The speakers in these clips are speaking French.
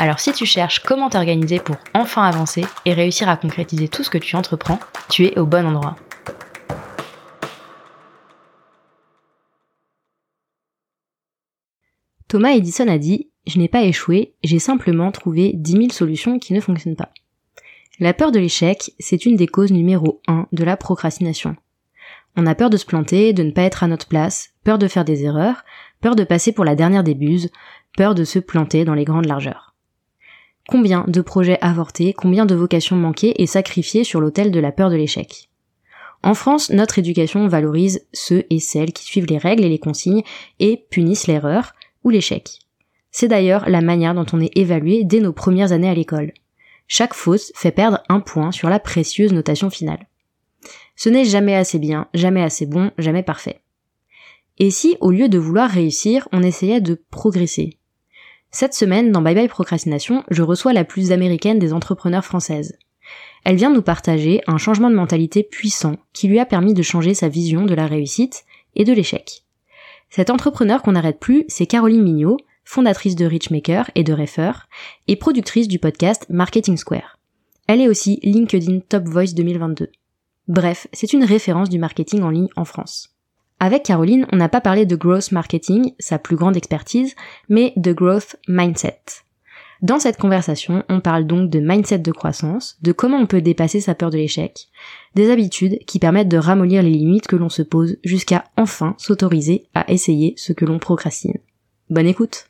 Alors si tu cherches comment t'organiser pour enfin avancer et réussir à concrétiser tout ce que tu entreprends, tu es au bon endroit. Thomas Edison a dit Je n'ai pas échoué, j'ai simplement trouvé 10 000 solutions qui ne fonctionnent pas. La peur de l'échec, c'est une des causes numéro 1 de la procrastination. On a peur de se planter, de ne pas être à notre place, peur de faire des erreurs, peur de passer pour la dernière des buses, peur de se planter dans les grandes largeurs. Combien de projets avortés, combien de vocations manquées et sacrifiées sur l'autel de la peur de l'échec En France, notre éducation valorise ceux et celles qui suivent les règles et les consignes et punissent l'erreur, ou l'échec. C'est d'ailleurs la manière dont on est évalué dès nos premières années à l'école. Chaque fausse fait perdre un point sur la précieuse notation finale. Ce n'est jamais assez bien, jamais assez bon, jamais parfait. Et si, au lieu de vouloir réussir, on essayait de progresser? Cette semaine, dans Bye Bye Procrastination, je reçois la plus américaine des entrepreneurs françaises. Elle vient nous partager un changement de mentalité puissant qui lui a permis de changer sa vision de la réussite et de l'échec. Cette entrepreneur qu'on n'arrête plus, c'est Caroline Mignot, fondatrice de Richmaker et de Refer, et productrice du podcast Marketing Square. Elle est aussi LinkedIn Top Voice 2022. Bref, c'est une référence du marketing en ligne en France. Avec Caroline, on n'a pas parlé de growth marketing, sa plus grande expertise, mais de growth mindset. Dans cette conversation, on parle donc de mindset de croissance, de comment on peut dépasser sa peur de l'échec, des habitudes qui permettent de ramollir les limites que l'on se pose jusqu'à enfin s'autoriser à essayer ce que l'on procrastine. Bonne écoute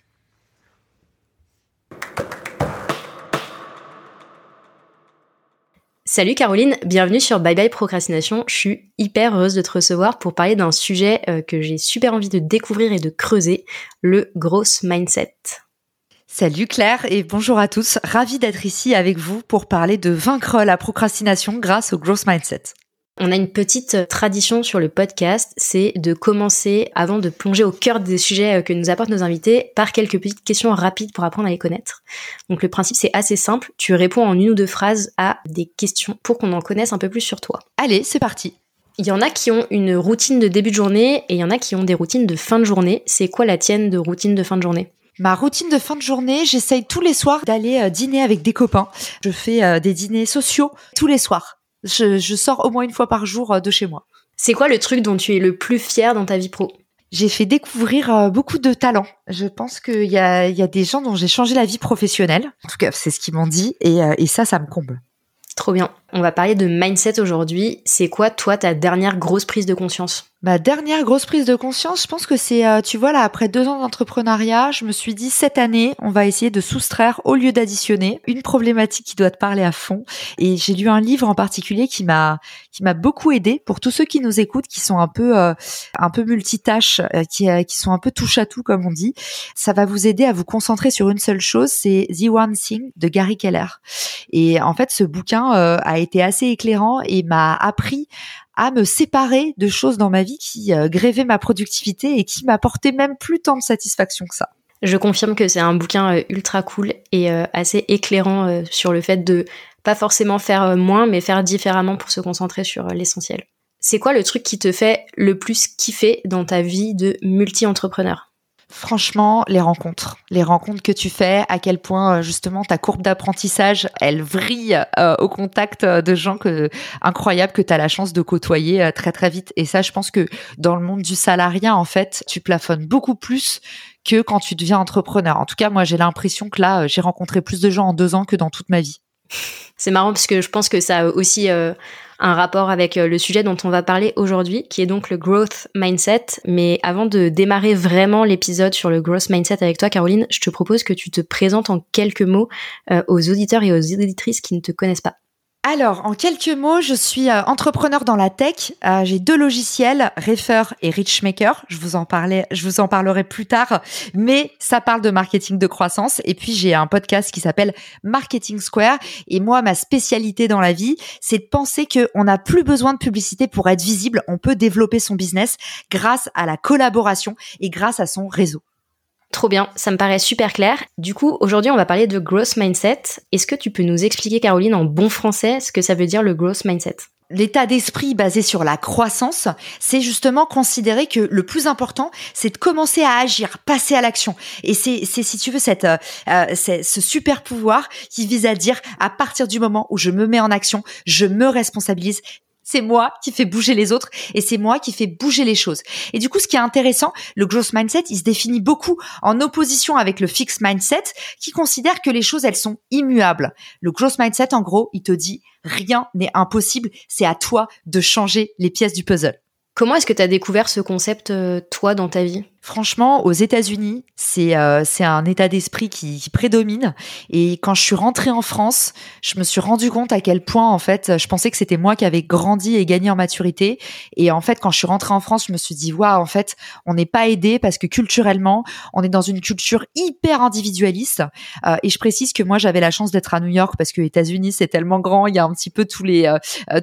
Salut Caroline, bienvenue sur Bye Bye Procrastination. Je suis hyper heureuse de te recevoir pour parler d'un sujet euh, que j'ai super envie de découvrir et de creuser, le gross mindset. Salut Claire et bonjour à tous. Ravi d'être ici avec vous pour parler de vaincre la procrastination grâce au growth mindset. On a une petite tradition sur le podcast, c'est de commencer, avant de plonger au cœur des sujets euh, que nous apportent nos invités, par quelques petites questions rapides pour apprendre à les connaître. Donc le principe c'est assez simple, tu réponds en une ou deux phrases à des questions pour qu'on en connaisse un peu plus sur toi. Allez, c'est parti. Il y en a qui ont une routine de début de journée et il y en a qui ont des routines de fin de journée. C'est quoi la tienne de routine de fin de journée? Ma routine de fin de journée, j'essaye tous les soirs d'aller euh, dîner avec des copains. Je fais euh, des dîners sociaux tous les soirs. Je, sors au moins une fois par jour euh, de chez moi. C'est quoi le truc dont tu es le plus fier dans ta vie pro? J'ai fait découvrir beaucoup de talents. Je pense qu'il y a, y a des gens dont j'ai changé la vie professionnelle. En tout cas, c'est ce qu'ils m'ont dit. Et, et ça, ça me comble. Trop bien. On va parler de mindset aujourd'hui. C'est quoi, toi, ta dernière grosse prise de conscience? Ma dernière grosse prise de conscience, je pense que c'est, euh, tu vois, là, après deux ans d'entrepreneuriat, je me suis dit, cette année, on va essayer de soustraire au lieu d'additionner une problématique qui doit te parler à fond. Et j'ai lu un livre en particulier qui m'a, qui m'a beaucoup aidé pour tous ceux qui nous écoutent, qui sont un peu, euh, un peu multitâches, euh, qui, qui sont un peu touche à tout, comme on dit. Ça va vous aider à vous concentrer sur une seule chose, c'est The One Thing de Gary Keller. Et en fait, ce bouquin a été assez éclairant et m'a appris à me séparer de choses dans ma vie qui euh, grévaient ma productivité et qui m'apportaient même plus tant de satisfaction que ça. Je confirme que c'est un bouquin euh, ultra cool et euh, assez éclairant sur le fait de pas forcément faire moins, mais faire différemment pour se concentrer sur l'essentiel. C'est quoi le truc qui te fait le plus kiffer dans ta vie de multi-entrepreneur? Franchement, les rencontres, les rencontres que tu fais, à quel point euh, justement ta courbe d'apprentissage, elle vrille euh, au contact euh, de gens que incroyables que tu as la chance de côtoyer très très vite. Et ça, je pense que dans le monde du salariat, en fait, tu plafonnes beaucoup plus que quand tu deviens entrepreneur. En tout cas, moi, j'ai l'impression que là, j'ai rencontré plus de gens en deux ans que dans toute ma vie. C'est marrant parce que je pense que ça a aussi euh, un rapport avec euh, le sujet dont on va parler aujourd'hui, qui est donc le growth mindset. Mais avant de démarrer vraiment l'épisode sur le growth mindset avec toi, Caroline, je te propose que tu te présentes en quelques mots euh, aux auditeurs et aux auditrices qui ne te connaissent pas. Alors, en quelques mots, je suis euh, entrepreneur dans la tech. Euh, j'ai deux logiciels, Refer et Richmaker. Je vous en parlais, je vous en parlerai plus tard, mais ça parle de marketing de croissance. Et puis j'ai un podcast qui s'appelle Marketing Square. Et moi, ma spécialité dans la vie, c'est de penser qu'on n'a plus besoin de publicité pour être visible. On peut développer son business grâce à la collaboration et grâce à son réseau. Trop bien, ça me paraît super clair. Du coup, aujourd'hui, on va parler de growth mindset. Est-ce que tu peux nous expliquer, Caroline, en bon français, ce que ça veut dire le growth mindset? L'état d'esprit basé sur la croissance, c'est justement considérer que le plus important, c'est de commencer à agir, passer à l'action. Et c'est, si tu veux, cette, euh, euh ce super pouvoir qui vise à dire, à partir du moment où je me mets en action, je me responsabilise, c'est moi qui fais bouger les autres et c'est moi qui fais bouger les choses. Et du coup, ce qui est intéressant, le growth mindset, il se définit beaucoup en opposition avec le fixed mindset qui considère que les choses, elles sont immuables. Le growth mindset, en gros, il te dit rien n'est impossible, c'est à toi de changer les pièces du puzzle. Comment est-ce que tu as découvert ce concept, euh, toi, dans ta vie? Franchement, aux États-Unis, c'est euh, un état d'esprit qui, prédomine. Et quand je suis rentrée en France, je me suis rendu compte à quel point, en fait, je pensais que c'était moi qui avais grandi et gagné en maturité. Et en fait, quand je suis rentrée en France, je me suis dit, waouh, en fait, on n'est pas aidé parce que culturellement, on est dans une culture hyper individualiste. Euh, et je précise que moi, j'avais la chance d'être à New York parce que États-Unis, c'est tellement grand, il y a un petit peu tous les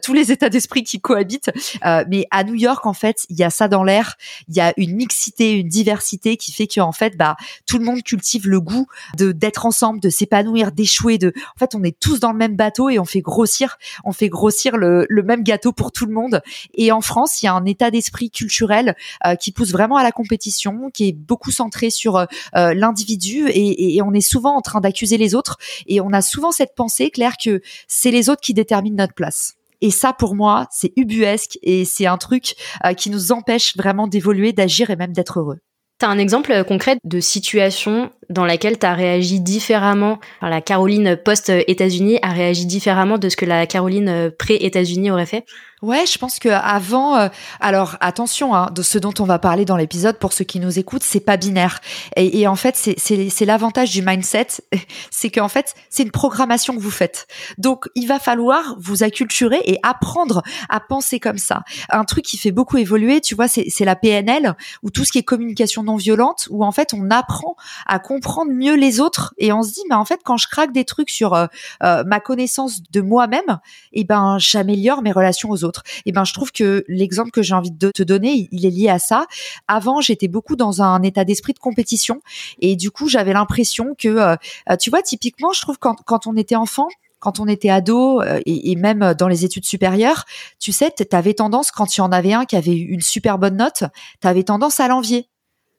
tous les états d'esprit qui cohabitent. mais à New York, en fait, il y a ça dans l'air. Il y a une mixité, une diversité qui fait qu'en fait, bah, tout le monde cultive le goût de d'être ensemble, de s'épanouir, d'échouer. De, en fait, on est tous dans le même bateau et on fait grossir, on fait grossir le, le même gâteau pour tout le monde. Et en France, il y a un état d'esprit culturel euh, qui pousse vraiment à la compétition, qui est beaucoup centré sur euh, euh, l'individu et, et, on est souvent en train d'accuser les autres et on a souvent cette pensée claire que c'est les autres qui déterminent notre place. Et ça, pour moi, c'est ubuesque et c'est un truc euh, qui nous empêche vraiment d'évoluer, d'agir et même d'être heureux. T'as un exemple concret de situation dans laquelle t'as réagi différemment, la Caroline post-États-Unis a réagi différemment de ce que la Caroline pré-États-Unis aurait fait? Ouais, je pense que avant, euh, alors attention, hein, de ce dont on va parler dans l'épisode pour ceux qui nous écoutent, c'est pas binaire. Et, en fait, c'est l'avantage du mindset, c'est qu'en fait, c'est une programmation que vous faites. Donc, il va falloir vous acculturer et apprendre à penser comme ça. Un truc qui fait beaucoup évoluer, tu vois, c'est la PNL ou tout ce qui est communication non violente, où en fait, on apprend à mieux les autres et on se dit, mais en fait, quand je craque des trucs sur euh, euh, ma connaissance de moi-même, et eh ben, j'améliore mes relations aux autres. Et eh ben, je trouve que l'exemple que j'ai envie de te donner, il est lié à ça. Avant, j'étais beaucoup dans un état d'esprit de compétition et du coup, j'avais l'impression que, euh, tu vois, typiquement, je trouve quand, quand on était enfant, quand on était ado et, même dans les études supérieures, tu sais, tu avais tendance, quand y en avait un qui avait une super bonne note, tu avais tendance à l'envier.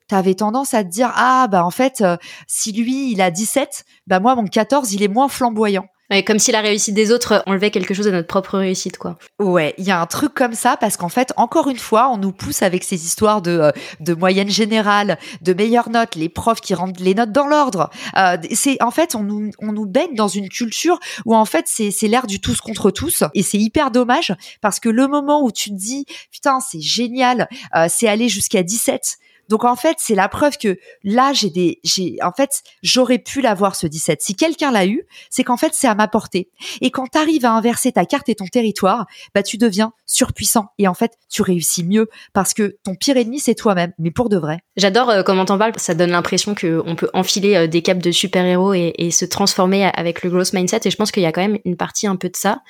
Tu avais tendance à te dire, ah, bah en fait, si lui, il a 17, bah moi, mon 14, il est moins flamboyant comme si la réussite des autres enlevait quelque chose de notre propre réussite, quoi. Ouais, il y a un truc comme ça parce qu'en fait, encore une fois, on nous pousse avec ces histoires de euh, de moyenne générale, de meilleures notes, les profs qui rendent les notes dans l'ordre. Euh, c'est en fait, on nous on nous baigne dans une culture où en fait c'est c'est l'ère du tous contre tous et c'est hyper dommage parce que le moment où tu te dis putain c'est génial, euh, c'est aller jusqu'à 17 donc en fait, c'est la preuve que là, j'ai des, j'ai, en fait, j'aurais pu l'avoir ce 17. Si quelqu'un l'a eu, c'est qu'en fait, c'est à ma portée. Et quand tu arrives à inverser ta carte et ton territoire, bah tu deviens surpuissant et en fait, tu réussis mieux parce que ton pire ennemi, c'est toi-même, mais pour de vrai. J'adore euh, comment t'en parles. Ça donne l'impression qu'on peut enfiler euh, des capes de super-héros et, et se transformer avec le growth mindset. Et je pense qu'il y a quand même une partie un peu de ça.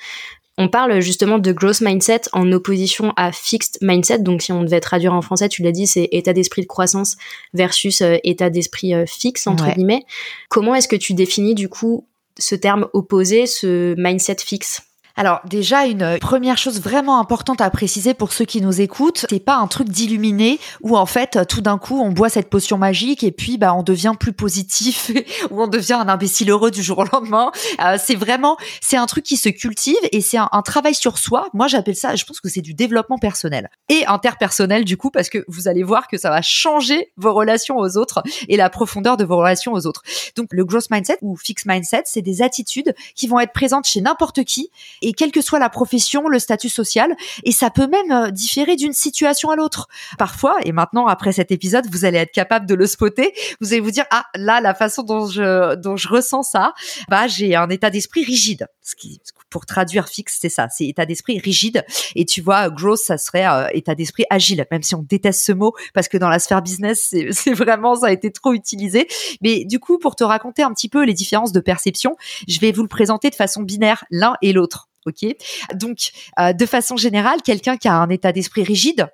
On parle justement de growth mindset en opposition à fixed mindset. Donc, si on devait traduire en français, tu l'as dit, c'est état d'esprit de croissance versus euh, état d'esprit euh, fixe, entre guillemets. Comment est-ce que tu définis, du coup, ce terme opposé, ce mindset fixe? Alors déjà une première chose vraiment importante à préciser pour ceux qui nous écoutent, c'est pas un truc d'illuminé où en fait tout d'un coup on boit cette potion magique et puis bah on devient plus positif ou on devient un imbécile heureux du jour au lendemain. Euh, c'est vraiment c'est un truc qui se cultive et c'est un, travail sur soi. Moi j'appelle ça, je pense que c'est du développement personnel et interpersonnel du coup parce que vous allez voir que ça va changer vos relations aux autres et la profondeur de vos relations aux autres. Donc le growth mindset ou fixed mindset, c'est des attitudes qui vont être présentes chez n'importe qui quelle que soit la profession, le statut social, et ça peut même euh, différer d'une situation à l'autre. Parfois, et maintenant après cet épisode, vous allez être capable de le spotter. Vous allez vous dire ah là la façon dont je dont je ressens ça, bah j'ai un état d'esprit rigide. Ce qui pour traduire fixe, c'est ça, c'est état d'esprit rigide. Et tu vois, growth, ça serait euh, état d'esprit agile, même si on déteste ce mot parce que dans la sphère business, c'est vraiment ça a été trop utilisé. Mais du coup, pour te raconter un petit peu les différences de perception, je vais vous le présenter de façon binaire, l'un et l'autre. Donc euh, de façon générale, quelqu'un qui a un état d'esprit rigide,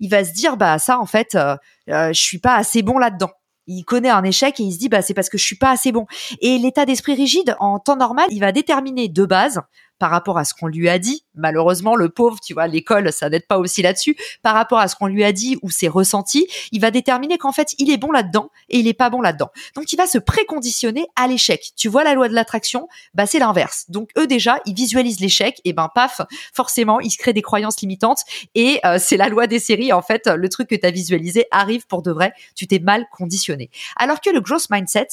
il va se dire bah ça en fait, euh, euh, je suis pas assez bon là-dedans il connaît un échec et il se dit bah c'est parce que je suis pas assez bon. Et l'état d'esprit rigide en temps normal, il va déterminer de base par rapport à ce qu'on lui a dit. Malheureusement, le pauvre, tu vois, l'école, ça n'aide pas aussi là-dessus. Par rapport à ce qu'on lui a dit ou ses ressentis, il va déterminer qu'en fait, il est bon là-dedans et il est pas bon là-dedans. Donc, il va se préconditionner à l'échec. Tu vois la loi de l'attraction, bah c'est l'inverse. Donc, eux déjà, ils visualisent l'échec et ben paf, forcément, ils se créent des croyances limitantes et euh, c'est la loi des séries. En fait, le truc que tu as visualisé arrive pour de vrai. Tu t'es mal conditionné. Alors que le growth mindset,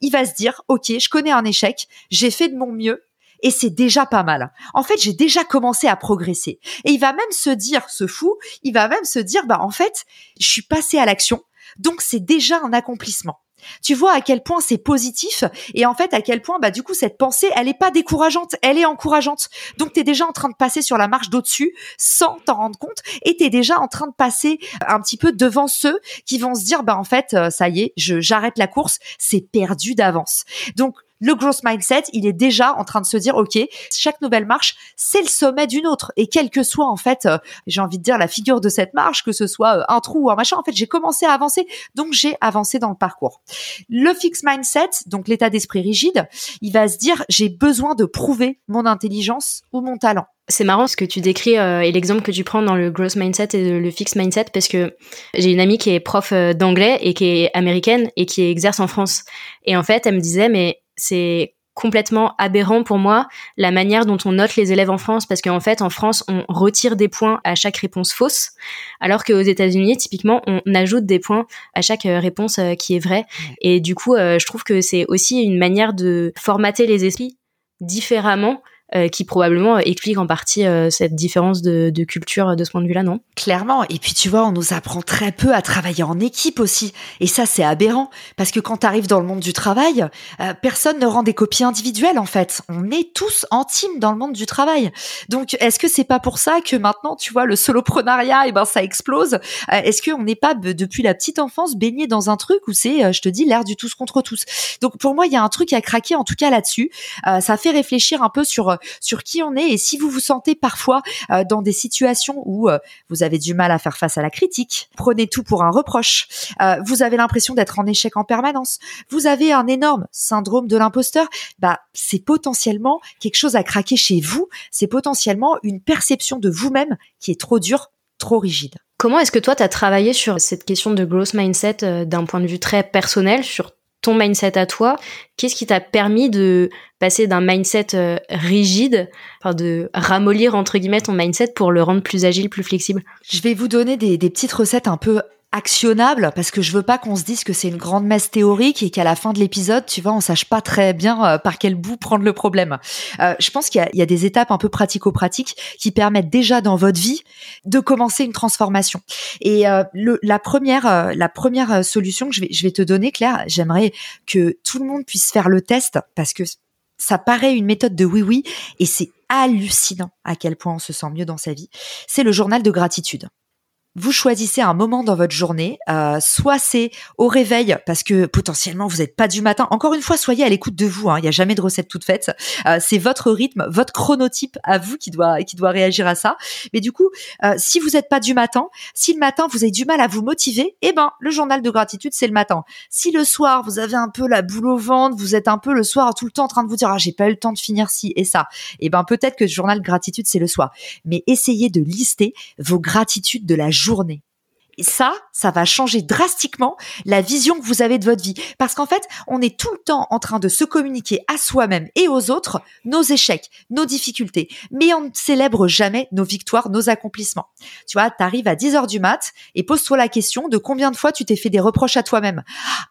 il va se dire, ok, je connais un échec, j'ai fait de mon mieux, et c'est déjà pas mal. En fait, j'ai déjà commencé à progresser. Et il va même se dire, ce fou, il va même se dire, bah en fait, je suis passé à l'action, donc c'est déjà un accomplissement. Tu vois à quel point c'est positif et en fait à quel point bah du coup cette pensée elle est pas décourageante, elle est encourageante. Donc tu es déjà en train de passer sur la marche d'au-dessus sans t'en rendre compte et tu es déjà en train de passer un petit peu devant ceux qui vont se dire bah en fait euh, ça y est, je j'arrête la course, c'est perdu d'avance. Donc le growth mindset, il est déjà en train de se dire, OK, chaque nouvelle marche, c'est le sommet d'une autre. Et quelle que soit, en fait, euh, j'ai envie de dire la figure de cette marche, que ce soit euh, un trou ou un machin, en fait, j'ai commencé à avancer. Donc, j'ai avancé dans le parcours. Le fixed mindset, donc l'état d'esprit rigide, il va se dire, j'ai besoin de prouver mon intelligence ou mon talent. C'est marrant ce que tu décris euh, et l'exemple que tu prends dans le growth mindset et le fixed mindset parce que j'ai une amie qui est prof d'anglais et qui est américaine et qui exerce en France. Et en fait, elle me disait, mais c'est complètement aberrant pour moi la manière dont on note les élèves en France parce qu'en fait en France on retire des points à chaque réponse fausse alors qu'aux États-Unis typiquement on ajoute des points à chaque euh, réponse euh, qui est vraie. Et du coup euh, je trouve que c'est aussi une manière de formater les esprits différemment euh, qui probablement explique en partie euh, cette différence de, de, culture de ce point de vue-là, non? Clairement. Et puis tu vois, on nous apprend très peu à travailler en équipe aussi. Et ça, c'est aberrant. Parce que quand tu arrives dans le monde du travail, euh, personne ne rend des copies individuelles en fait. On est tous en team dans le monde du travail. Donc, est-ce que c'est pas pour ça que maintenant, tu vois, le soloprenariat, eh ben ça explose? Est-ce qu'on n'est pas depuis la petite enfance baigné dans un truc où c'est, je te dis, l'air du tous contre tous? Donc pour moi, il y a un truc à craquer en tout cas là-dessus. ça fait réfléchir un peu sur sur qui on est et si vous vous sentez parfois euh, dans des situations où euh, vous avez du mal à faire face à la critique, prenez tout pour un reproche, euh, vous avez l'impression d'être en échec en permanence, vous avez un énorme syndrome de l'imposteur, bah c'est potentiellement quelque chose à craquer chez vous, c'est potentiellement une perception de vous-même qui est trop dure, trop rigide. Comment est-ce que toi, tu as travaillé sur cette question de growth mindset d'un point de vue très personnel, sur ton mindset à toi, qu'est-ce qui t'a permis de passer d'un mindset euh, rigide, enfin de ramollir entre guillemets ton mindset pour le rendre plus agile, plus flexible? Je vais vous donner des, des petites recettes un peu actionnable parce que je veux pas qu'on se dise que c'est une grande messe théorique et qu'à la fin de l'épisode, tu vois, on sache pas très bien euh, par quel bout prendre le problème. Euh, je pense qu'il y, y, a des étapes un peu pratico-pratiques qui permettent déjà dans votre vie de commencer une transformation. Et euh, le, la première, euh, la première solution que je vais, je vais te donner, Claire, j'aimerais que tout le monde puisse faire le test parce que ça paraît une méthode de oui oui et c'est hallucinant à quel point on se sent mieux dans sa vie. C'est le journal de gratitude vous choisissez un moment dans votre journée, euh, soit c'est au réveil parce que potentiellement vous n'êtes pas du matin. Encore une fois, soyez à l'écoute de vous. Hein, il n'y a jamais de recette toute faite. Euh, c'est votre rythme, votre chronotype à vous qui doit qui doit réagir à ça. Mais du coup, euh, si vous n'êtes pas du matin, si le matin vous avez du mal à vous motiver, eh ben le journal de gratitude c'est le matin. Si le soir vous avez un peu la boule au ventre, vous êtes un peu le soir tout le temps en train de vous dire ah j'ai pas eu le temps de finir ci et ça, eh ben peut-être que le journal de gratitude c'est le soir. Mais essayez de lister vos gratitudes de la journée. Et ça, ça va changer drastiquement la vision que vous avez de votre vie. Parce qu'en fait, on est tout le temps en train de se communiquer à soi-même et aux autres nos échecs, nos difficultés. Mais on ne célèbre jamais nos victoires, nos accomplissements. Tu vois, t'arrives à 10 heures du mat et pose-toi la question de combien de fois tu t'es fait des reproches à toi-même.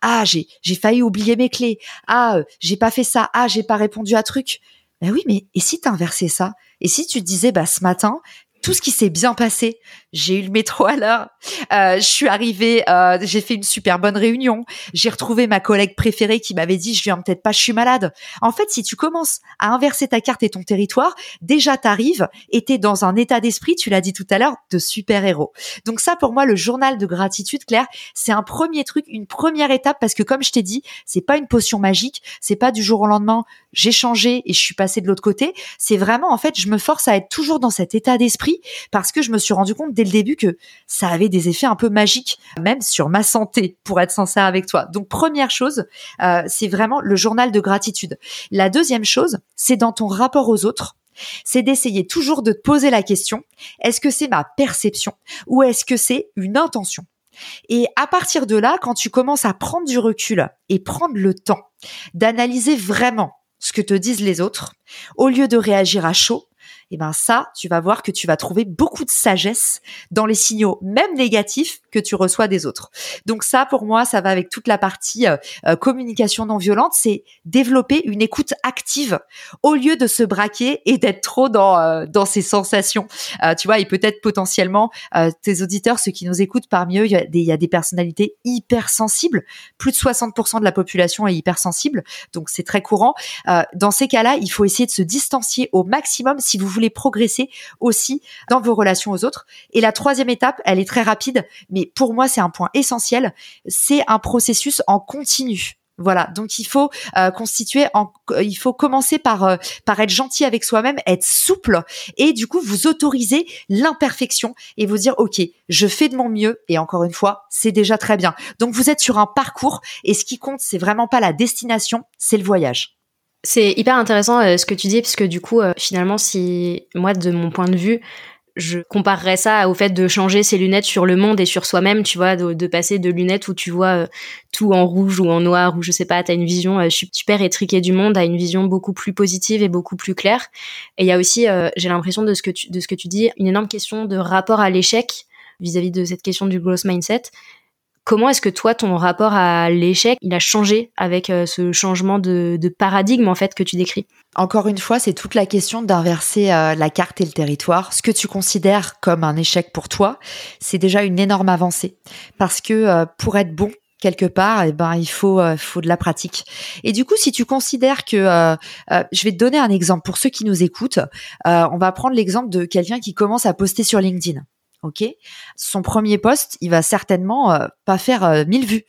Ah, j'ai, j'ai failli oublier mes clés. Ah, euh, j'ai pas fait ça. Ah, j'ai pas répondu à truc Ben oui, mais et si t'inversais ça? Et si tu disais, bah ce matin, tout ce qui s'est bien passé. J'ai eu le métro à l'heure. Euh, je suis arrivée, euh, j'ai fait une super bonne réunion. J'ai retrouvé ma collègue préférée qui m'avait dit je viens peut-être pas, je suis malade. En fait, si tu commences à inverser ta carte et ton territoire, déjà t'arrives et t'es dans un état d'esprit, tu l'as dit tout à l'heure, de super héros. Donc ça, pour moi, le journal de gratitude, Claire, c'est un premier truc, une première étape parce que comme je t'ai dit, c'est pas une potion magique, c'est pas du jour au lendemain j'ai changé et je suis passée de l'autre côté. C'est vraiment en fait, je me force à être toujours dans cet état d'esprit parce que je me suis rendu compte dès le début que ça avait des effets un peu magiques, même sur ma santé, pour être sincère avec toi. Donc première chose, euh, c'est vraiment le journal de gratitude. La deuxième chose, c'est dans ton rapport aux autres c'est d'essayer toujours de te poser la question, est-ce que c'est ma perception ou est-ce que c'est une intention? Et à partir de là, quand tu commences à prendre du recul et prendre le temps d'analyser vraiment ce que te disent les autres, au lieu de réagir à chaud, et eh ben ça, tu vas voir que tu vas trouver beaucoup de sagesse dans les signaux, même négatifs, que tu reçois des autres. Donc ça, pour moi, ça va avec toute la partie euh, euh, communication non violente, c'est développer une écoute active au lieu de se braquer et d'être trop dans euh, dans ses sensations. tu vois, et peut-être potentiellement tes auditeurs, ceux qui nous écoutent, parmi eux, il y a des, il y a des personnalités hyper sensibles. Plus de 60% de la population est hypersensible, donc c'est très courant. dans ces cas-là, il faut essayer de se distancier au maximum si vous voulez progresser aussi dans vos relations aux autres. Et la troisième étape, elle est très rapide, mais pour moi, c'est un point essentiel. C'est un processus en continu. Voilà, donc il faut euh, constituer, en, il faut commencer par euh, par être gentil avec soi-même, être souple et du coup vous autoriser l'imperfection et vous dire ok, je fais de mon mieux et encore une fois c'est déjà très bien. Donc vous êtes sur un parcours et ce qui compte c'est vraiment pas la destination, c'est le voyage. C'est hyper intéressant euh, ce que tu dis, parce que du coup, euh, finalement, si moi, de mon point de vue, je comparerais ça au fait de changer ses lunettes sur le monde et sur soi-même, tu vois, de, passer de lunettes où tu vois euh, tout en rouge ou en noir ou je sais pas, t'as une vision super étriquée du monde à une vision beaucoup plus positive et beaucoup plus claire. Et il y a aussi, j'ai l'impression de ce que tu, de ce que tu dis, une énorme question de rapport à l'échec vis-à-vis de cette question du growth mindset. Comment est-ce que toi, ton rapport à l'échec, il a changé avec euh, ce changement de, paradigme en fait que tu décris? Encore une fois, c'est toute la question d'inverser euh, la carte et le territoire. Ce que tu considères comme un échec pour toi, c'est déjà une énorme avancée. Parce que euh, pour être bon, quelque part, eh ben il faut faut de la pratique. Et du coup, si tu considères que je vais te donner un exemple pour ceux qui nous écoutent, on va prendre l'exemple de quelqu'un qui commence à poster sur LinkedIn ok? Son premier poste, il va certainement euh, pas faire 1000 euh, vues.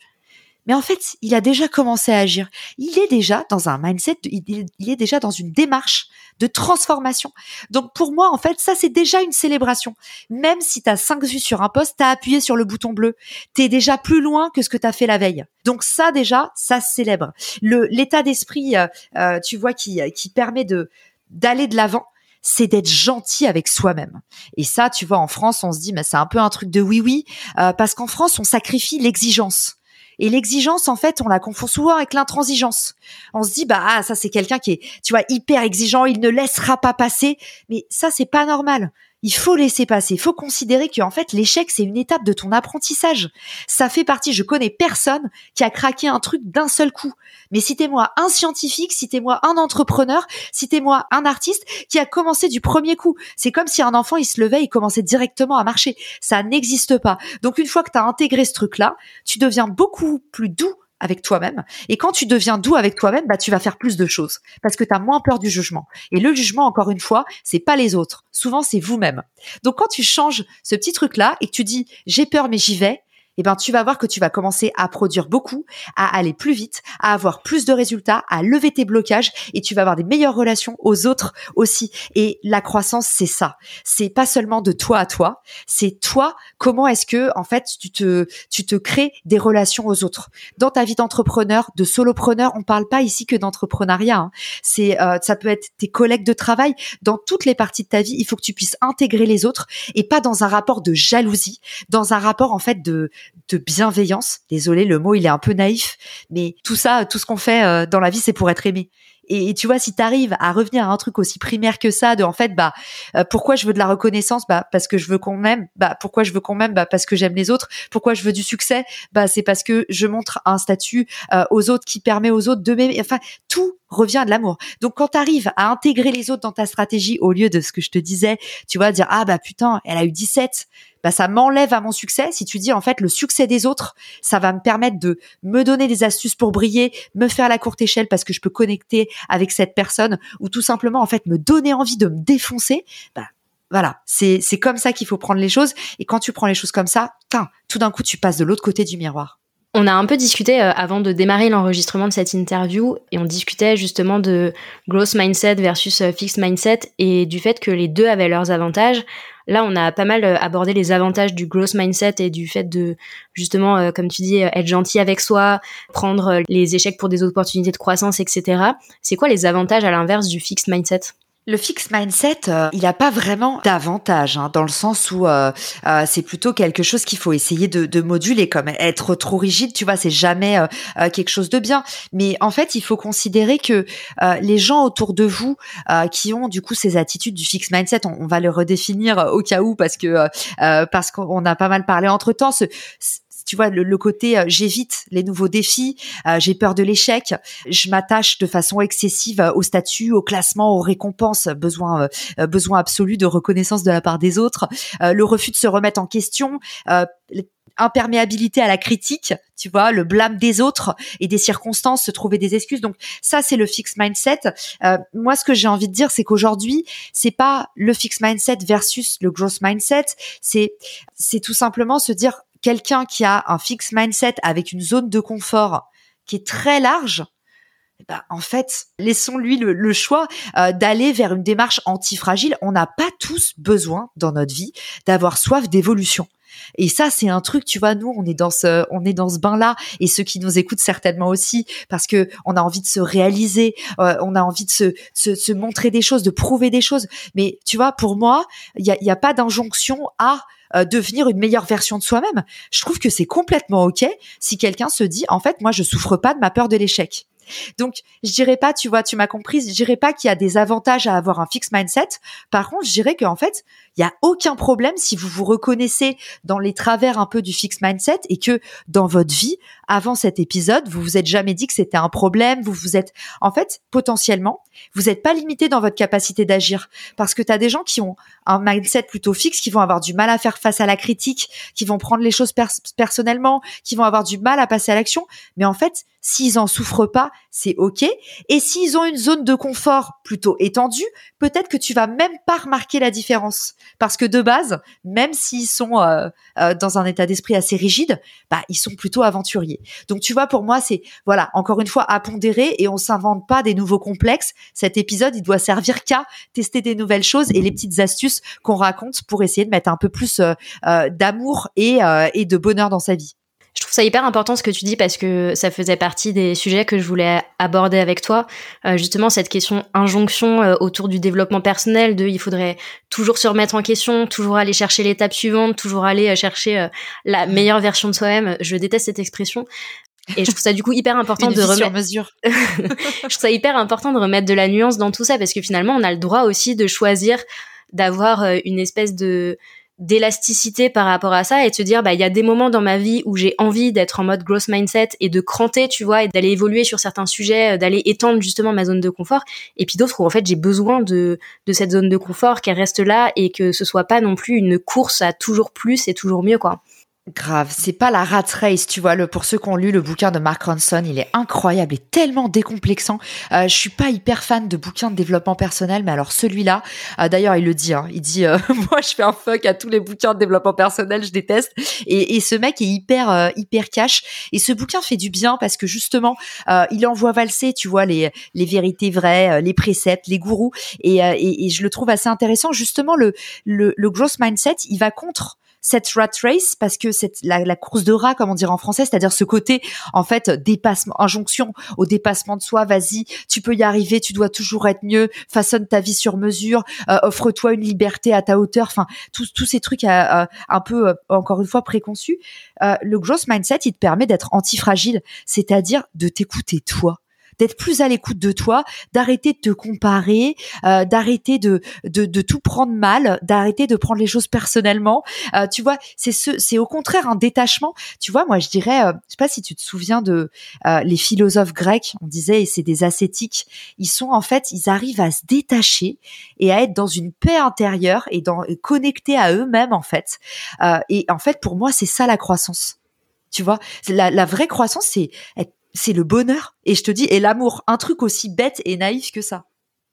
Mais en fait, il a déjà commencé à agir. Il est déjà dans un mindset, il, est déjà dans une démarche de transformation. Donc pour moi, en fait, ça c'est déjà une célébration. Même si tu as 5 vues sur un poste, tu as appuyé sur le bouton bleu. Tu es déjà plus loin que ce que tu as fait la veille. Donc ça déjà, ça célèbre. Le l'état d'esprit, euh, tu vois, qui, qui permet de d'aller de l'avant c'est d'être gentil avec soi-même. Et ça, tu vois, en France, on se dit, mais c'est un peu un truc de oui-oui, euh, parce qu'en France, on sacrifie l'exigence. Et l'exigence, en fait, on la confond souvent avec l'intransigeance. On se dit, bah, ah, ça, c'est quelqu'un qui est, tu vois, hyper exigeant, il ne laissera pas passer. Mais ça, c'est pas normal il faut laisser passer. Il faut considérer que en fait l'échec c'est une étape de ton apprentissage. Ça fait partie. Je connais personne qui a craqué un truc d'un seul coup. Mais citez-moi un scientifique, citez-moi un entrepreneur, citez-moi un artiste qui a commencé du premier coup. C'est comme si un enfant il se levait, il commençait directement à marcher. Ça n'existe pas. Donc une fois que tu as intégré ce truc-là, tu deviens beaucoup plus doux avec toi-même. Et quand tu deviens doux avec toi-même, bah, tu vas faire plus de choses parce que tu as moins peur du jugement. Et le jugement, encore une fois, c'est pas les autres. Souvent, c'est vous-même. Donc, quand tu changes ce petit truc-là et que tu dis, j'ai peur, mais j'y vais, eh ben tu vas voir que tu vas commencer à produire beaucoup, à aller plus vite, à avoir plus de résultats, à lever tes blocages et tu vas avoir des meilleures relations aux autres aussi. Et la croissance, c'est ça. C'est pas seulement de toi à toi, c'est toi comment est-ce que en fait tu te tu te crées des relations aux autres. Dans ta vie d'entrepreneur, de solopreneur, on parle pas ici que d'entrepreneuriat. Hein. C'est euh, ça peut être tes collègues de travail. Dans toutes les parties de ta vie, il faut que tu puisses intégrer les autres et pas dans un rapport de jalousie, dans un rapport en fait de de bienveillance. Désolé, le mot il est un peu naïf, mais tout ça, tout ce qu'on fait euh, dans la vie, c'est pour être aimé. Et, tu vois, si tu arrives à revenir à un truc aussi primaire que ça, de en fait, bah, euh, pourquoi je veux de la reconnaissance? Bah, parce que je veux qu'on m'aime. Bah, pourquoi je veux qu'on m'aime? Bah, parce que j'aime les autres. Pourquoi je veux du succès? Bah, c'est parce que je montre un statut euh, aux autres qui permet aux autres de m'aimer. Enfin, tout revient de l'amour. Donc quand tu arrives à intégrer les autres dans ta stratégie au lieu de ce que je te disais, tu vois, dire ah bah putain, elle a eu 17, bah ça m'enlève à mon succès. Si tu dis en fait le succès des autres, ça va me permettre de me donner des astuces pour briller, me faire la courte échelle parce que je peux connecter avec cette personne ou tout simplement en fait me donner envie de me défoncer, bah voilà, c'est c'est comme ça qu'il faut prendre les choses. Et quand tu prends les choses comme ça, tout d'un coup, tu passes de l'autre côté du miroir. On a un peu discuté euh, avant de démarrer l'enregistrement de cette interview et on discutait justement de growth mindset versus euh, fixed mindset et du fait que les deux avaient leurs avantages. Là, on a pas mal euh, abordé les avantages du growth mindset et du fait de justement, comme tu dis, être gentil avec soi, prendre les échecs pour des opportunités de croissance, etc. C'est quoi les avantages à l'inverse du fixed mindset? Le fixed mindset, euh, il n'a pas vraiment d'avantage, hein, dans le sens où euh, euh, c'est plutôt quelque chose qu'il faut essayer de, moduler, comme être trop rigide, tu vois, c'est jamais quelque chose de bien. Mais en fait, il faut considérer que les gens autour de vous qui ont du coup ces attitudes du fixed mindset, on, on va le redéfinir au cas où parce que parce qu'on a pas mal parlé entre temps. Ce, tu vois le, côté euh, j'évite les nouveaux défis, euh, j'ai peur de l'échec, je m'attache de façon excessive euh, au statut, au classement, aux récompenses, besoin besoin absolu de reconnaissance de la part des autres, le refus de se remettre en question, imperméabilité à la critique, tu vois, le blâme des autres et des circonstances, se trouver des excuses. Donc ça, c'est le fixed mindset. moi, ce que j'ai envie de dire, c'est qu'aujourd'hui, c'est pas le fixed mindset versus le growth mindset. C'est c'est tout simplement se dire quelqu'un qui a un fixed mindset avec une zone de confort qui est très large, eh ben, en fait, laissons-lui le, choix euh, d'aller vers une démarche antifragile. On n'a pas tous besoin dans notre vie d'avoir soif d'évolution. Et ça, c'est un truc, tu vois, nous, on est dans ce, on est dans ce bain-là, et ceux qui nous écoutent certainement aussi, parce que on a envie de se réaliser, euh, on a envie de se, se, se, montrer des choses, de prouver des choses. Mais tu vois, pour moi, il n'y a, y a pas d'injonction à euh, devenir une meilleure version de soi-même. Je trouve que c'est complètement ok si quelqu'un se dit en fait moi je souffre pas de ma peur de l'échec. Donc, je dirais pas, tu vois, tu m'as comprise, je dirais pas qu'il y a des avantages à avoir un fixed mindset. Par contre, je dirais qu'en fait, il y a aucun problème si vous vous reconnaissez dans les travers un peu du fixed mindset et que dans votre vie, avant cet épisode, vous vous êtes jamais dit que c'était un problème, vous vous êtes, en fait, potentiellement, vous n'êtes pas limité dans votre capacité d'agir parce que tu as des gens qui ont un mindset plutôt fixe, qui vont avoir du mal à faire face à la critique, qui vont prendre les choses personnellement, qui vont avoir du mal à passer à l'action. Mais en fait, s'ils en souffrent pas, c'est ok. Et s'ils ont une zone de confort plutôt étendue, peut-être que tu vas même pas remarquer la différence parce que de base, même s'ils sont euh, euh, dans un état d'esprit assez rigide, bah ils sont plutôt aventuriers. Donc tu vois, pour moi, c'est voilà encore une fois à pondérer et on s'invente pas des nouveaux complexes. Cet épisode, il doit servir qu'à tester des nouvelles choses et les petites astuces qu'on raconte pour essayer de mettre un peu plus euh, d'amour et, et de bonheur dans sa vie. Je trouve ça hyper important ce que tu dis parce que ça faisait partie des sujets que je voulais aborder avec toi. Euh, justement, cette question injonction euh, autour du développement personnel, de il faudrait toujours se remettre en question, toujours aller chercher l'étape suivante, toujours aller euh, chercher la meilleure version de soi-même. Je déteste cette expression. Et je trouve ça du coup hyper important de remettre. mesure. je trouve ça hyper important de remettre de la nuance dans tout ça parce que finalement, on a le droit aussi de choisir d'avoir une espèce de d'élasticité par rapport à ça et de se dire bah il y a des moments dans ma vie où j'ai envie d'être en mode growth mindset et de cranter tu vois et d'aller évoluer sur certains sujets euh, d'aller étendre justement ma zone de confort. Et puis d'autres où en fait j'ai besoin de de cette zone de confort qu'elle reste là et que ce soit pas non plus une course à toujours plus et toujours mieux quoi Grave, c'est pas la rat race, tu vois. Le, pour ceux qui ont lu le bouquin de Mark Ronson, il est incroyable et tellement décomplexant. Euh, je suis pas hyper fan de bouquins de développement personnel, mais alors celui-là, euh, d'ailleurs, il le dit. Hein, il dit, euh, moi, je fais un fuck à tous les bouquins de développement personnel, je déteste. Et, et ce mec est hyper euh, hyper cash. Et ce bouquin fait du bien parce que justement, euh, il envoie valser, tu vois, les les vérités vraies, les préceptes, les gourous. Et, et, et, je le trouve assez intéressant. Justement, le le, le mindset, il va contre cette rat race parce que c'est la, la, course de rat comme on dirait en français, c'est-à-dire ce côté en fait dépassement, injonction au dépassement de soi. Vas-y, tu peux y arriver, tu dois toujours être mieux. Façonne ta vie sur mesure, euh, offre-toi une liberté à ta hauteur. Enfin, tous tous ces trucs euh, euh, un peu encore une fois préconçus. le growth mindset, il te permet d'être antifragile, c'est-à-dire de t'écouter toi d'être plus à l'écoute de toi, d'arrêter de te comparer, euh, d'arrêter de, de, de tout prendre mal, d'arrêter de prendre les choses personnellement. Euh, tu vois, c'est ce, c'est au contraire un détachement. Tu vois, moi je dirais, euh, je sais pas si tu te souviens de les philosophes grecs, on disait, et c'est des ascétiques. Ils sont en fait, ils arrivent à se détacher et à être dans une paix intérieure et dans et connectés à eux-mêmes en fait. Et en fait, pour moi, c'est ça la croissance. Tu vois, la, la vraie croissance, c'est c'est le bonheur. Et je te dis, et l'amour, un truc aussi bête et naïf que ça.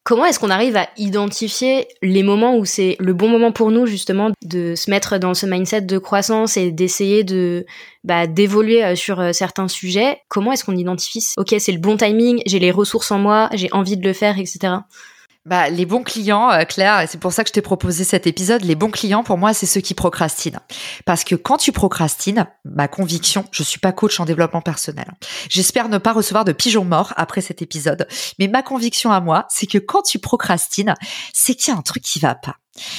Comment est-ce qu'on arrive à identifier les moments où c'est le bon moment pour nous justement de se mettre dans ce mindset de croissance et d'essayer de bah, d'évoluer euh, sur euh, certains sujets? Comment est-ce qu'on identifie? Ok, c'est le bon timing, j'ai les ressources en moi, j'ai envie de le faire, etc. Bah, les bons clients, euh, Claire, c'est pour ça que je t'ai proposé cet épisode, les bons clients, pour moi, c'est ceux qui procrastinent. Parce que quand tu procrastines, ma conviction, je suis pas coach en développement personnel. J'espère ne pas recevoir de pigeons morts après cet épisode. Mais ma conviction à moi, c'est que quand tu procrastines, c'est qu'il y a un truc qui va pas